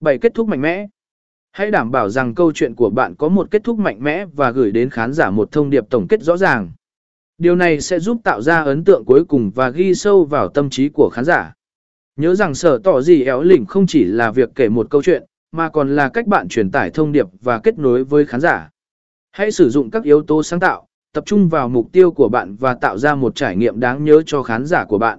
7. Kết thúc mạnh mẽ. Hãy đảm bảo rằng câu chuyện của bạn có một kết thúc mạnh mẽ và gửi đến khán giả một thông điệp tổng kết rõ ràng. Điều này sẽ giúp tạo ra ấn tượng cuối cùng và ghi sâu vào tâm trí của khán giả. Nhớ rằng sở tỏ gì éo lỉnh không chỉ là việc kể một câu chuyện, mà còn là cách bạn truyền tải thông điệp và kết nối với khán giả. Hãy sử dụng các yếu tố sáng tạo, tập trung vào mục tiêu của bạn và tạo ra một trải nghiệm đáng nhớ cho khán giả của bạn.